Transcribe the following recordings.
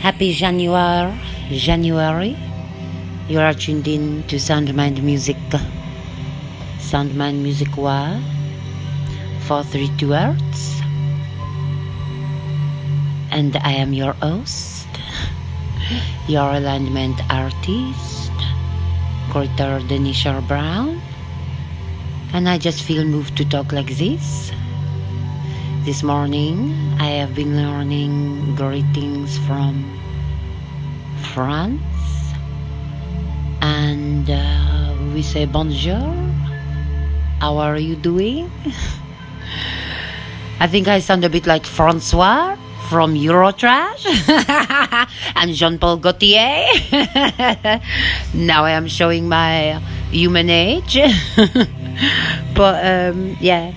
Happy January, January. You are tuned in to Soundmind Music. Soundmind Music Wa 432 Hertz. And I am your host, your alignment artist, Greater Denisha Brown. And I just feel moved to talk like this. This morning, I have been learning greetings from France, and uh, we say bonjour. How are you doing? I think I sound a bit like Francois from Eurotrash and Jean Paul Gaultier. now I am showing my human age. but um, yeah.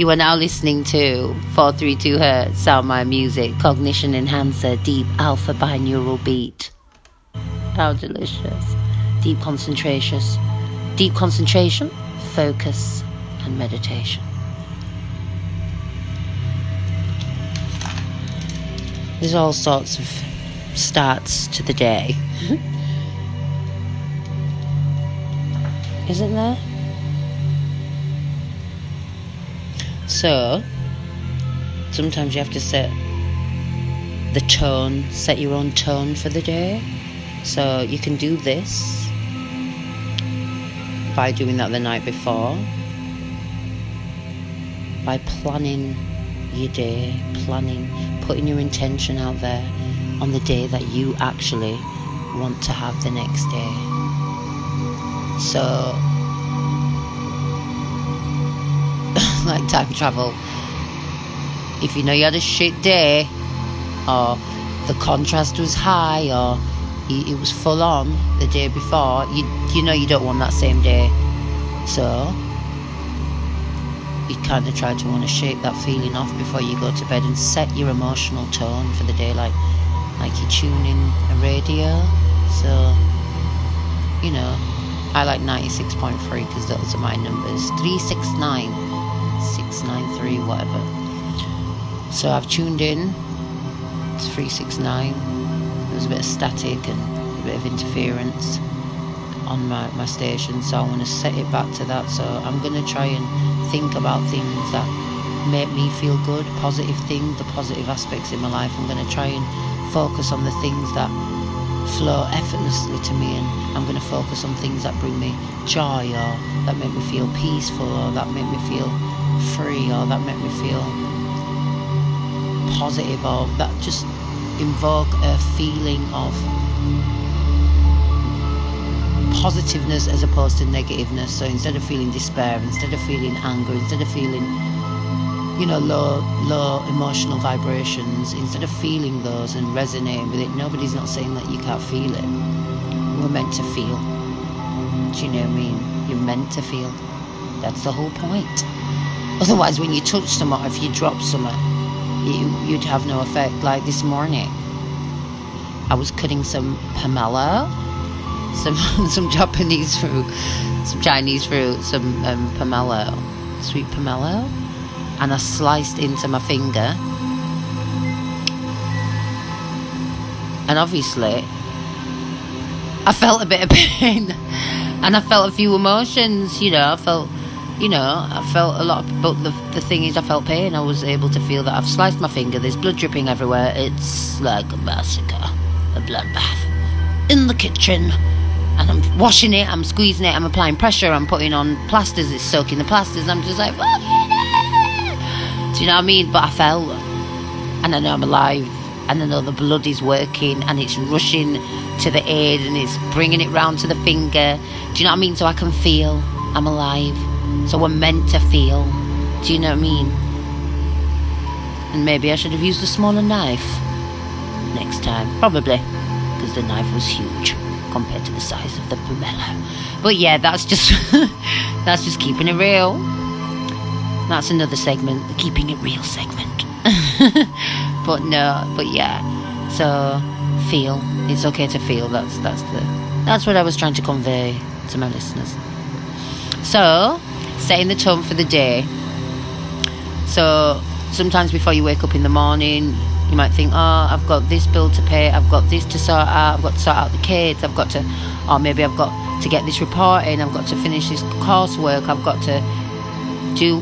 You are now listening to 432 Hertz Soundmind Music Cognition Enhancer Deep Alpha Binaural Beat. How delicious. Deep concentration, deep concentration, focus, and meditation. There's all sorts of starts to the day. Isn't there? So, sometimes you have to set the tone, set your own tone for the day. So, you can do this by doing that the night before, by planning your day, planning, putting your intention out there on the day that you actually want to have the next day. So, like time travel. If you know you had a shit day, or the contrast was high, or it was full on the day before, you you know you don't want that same day. So you kind of try to want to shake that feeling off before you go to bed and set your emotional tone for the day, like like you tune in a radio. So you know, I like ninety six point three because those are my numbers. Three six nine. 693, whatever. So I've tuned in. It's 369. There's a bit of static and a bit of interference on my, my station, so I want to set it back to that. So I'm going to try and think about things that make me feel good, positive things, the positive aspects in my life. I'm going to try and focus on the things that flow effortlessly to me, and I'm going to focus on things that bring me joy or that make me feel peaceful or that make me feel free or that make me feel positive or that just invoke a feeling of positiveness as opposed to negativeness. So instead of feeling despair, instead of feeling anger, instead of feeling you know low low emotional vibrations, instead of feeling those and resonating with it, nobody's not saying that you can't feel it. We're meant to feel. Do you know what I mean? You're meant to feel. That's the whole point. Otherwise, when you touch someone, if you drop someone, you, you'd have no effect. Like this morning, I was cutting some pomelo, some some Japanese fruit, some Chinese fruit, some um, pomelo, sweet pomelo, and I sliced into my finger. And obviously, I felt a bit of pain, and I felt a few emotions. You know, I felt you know, I felt a lot, of, but the, the thing is, I felt pain. I was able to feel that I've sliced my finger, there's blood dripping everywhere. It's like a massacre, a bloodbath. In the kitchen, and I'm washing it, I'm squeezing it, I'm applying pressure, I'm putting on plasters, it's soaking the plasters, I'm just like! Do you know what I mean? But I felt, and I know I'm alive, and I know the blood is working, and it's rushing to the aid, and it's bringing it round to the finger. Do you know what I mean? So I can feel I'm alive. So we're meant to feel. Do you know what I mean? And maybe I should have used a smaller knife next time. Probably. Because the knife was huge compared to the size of the pomelo. But yeah, that's just that's just keeping it real. That's another segment, the keeping it real segment. but no, but yeah. So feel. It's okay to feel. That's that's the that's what I was trying to convey to my listeners. So setting the tone for the day. So sometimes before you wake up in the morning, You might think, oh, I've got this bill to pay, I've got this to sort out, I've got to sort out the kids, I've got to, or maybe I've got to get this report in, I've got to finish this coursework, I've got to do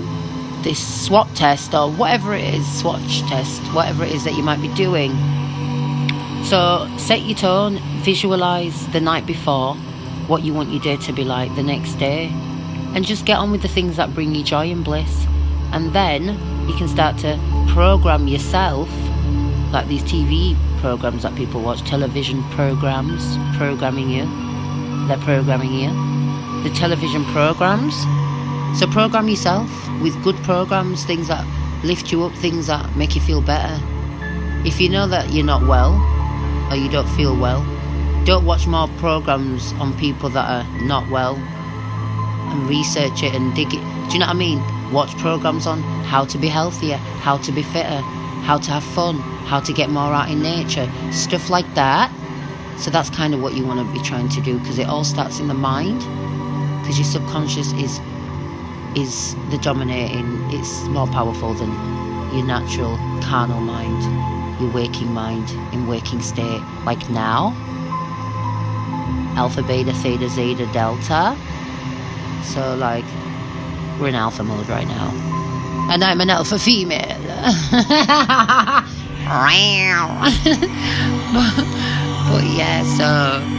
this SWOT test or whatever it is, swatch test, whatever it is that you might be doing. So set your tone, visualize the night before what you want your day to be like the next day, and just get on with the things that bring you joy and bliss. And then you can start to program yourself, like these TV programs that people watch, television programs, programming you. They're programming you. The television programs. So program yourself with good programs, things that lift you up, things that make you feel better. If you know that you're not well or you don't feel well, don't watch more programs on people that are not well and research it and dig it. Do you know what I mean? Watch programs on how to be healthier, how to be fitter, how to have fun, how to get more out in nature, stuff like that. So that's kind of what you want to be trying to do because it all starts in the mind because your subconscious is is the dominating it's more powerful than your natural carnal mind your waking mind in waking state like now alpha beta theta zeta delta so like we're in alpha mode right now and i'm an alpha female but yeah so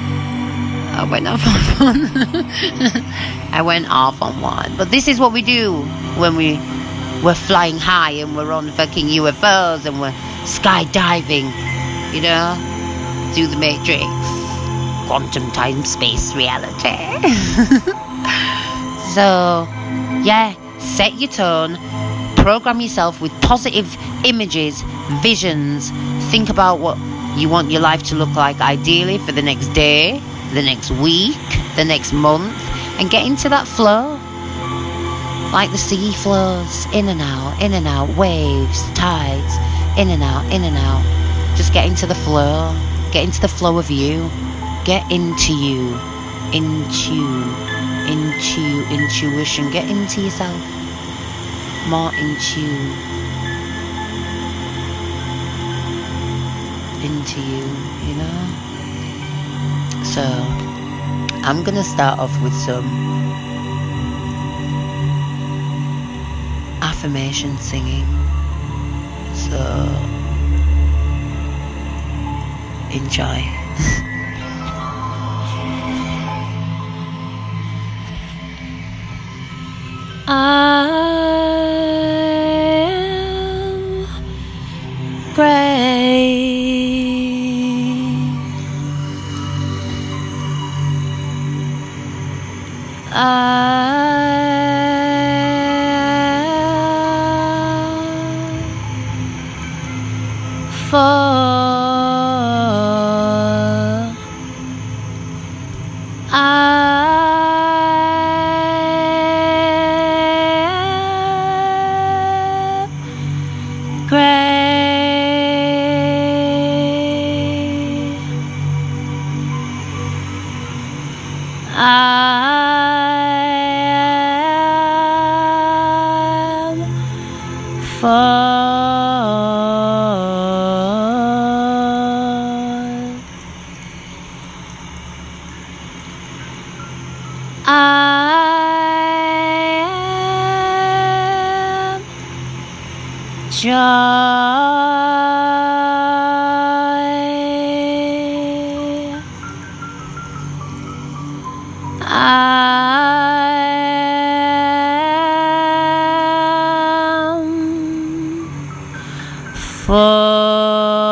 I went off on one. I went off on one. But this is what we do when we we're flying high and we're on fucking UFOs and we're skydiving, you know, through the matrix, quantum time space reality. so, yeah, set your tone, program yourself with positive images, visions. Think about what you want your life to look like ideally for the next day, the next week, the next month, and get into that flow. Like the sea flows in and out, in and out, waves, tides, in and out, in and out. Just get into the flow, get into the flow of you, get into you, into, into intuition, get into yourself, more into, into you, you know? So, I'm gonna start off with some affirmation singing. So, enjoy. I I am joy. I am fall.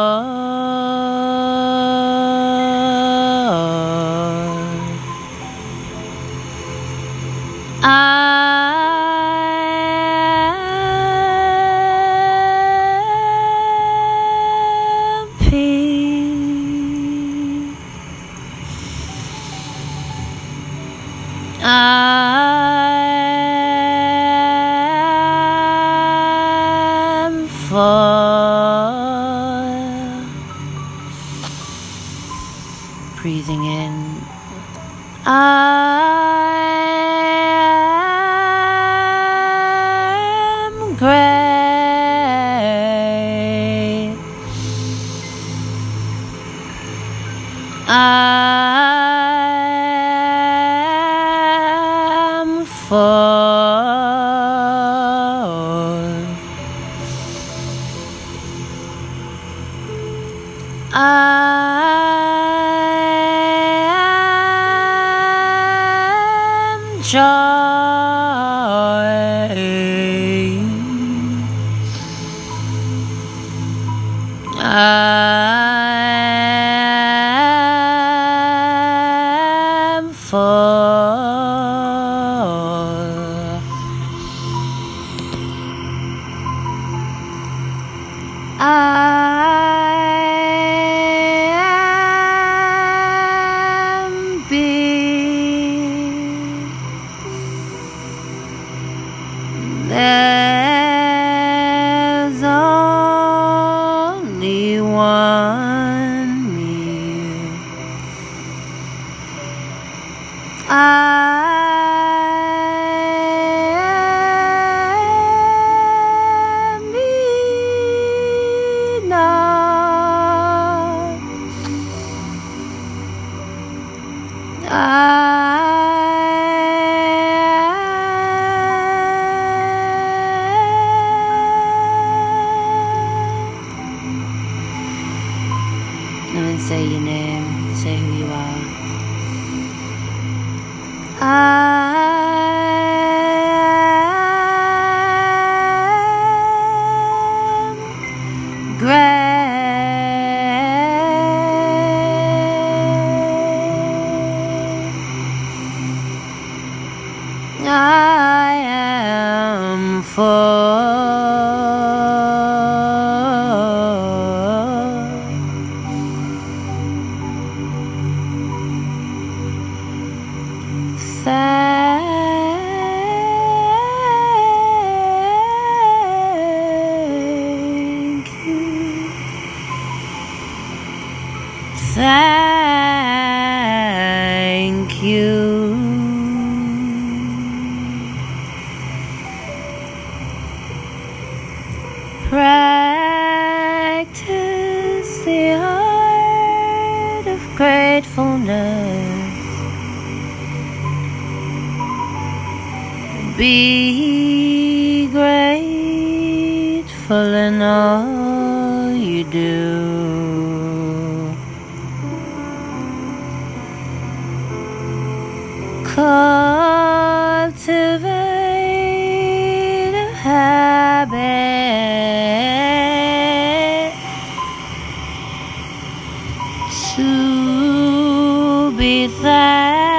far. Breathing in. I am great. I am full. I'm Thank you. Practice the art of gratefulness. Be grateful in all you do. Cultivate a habit to be thankful.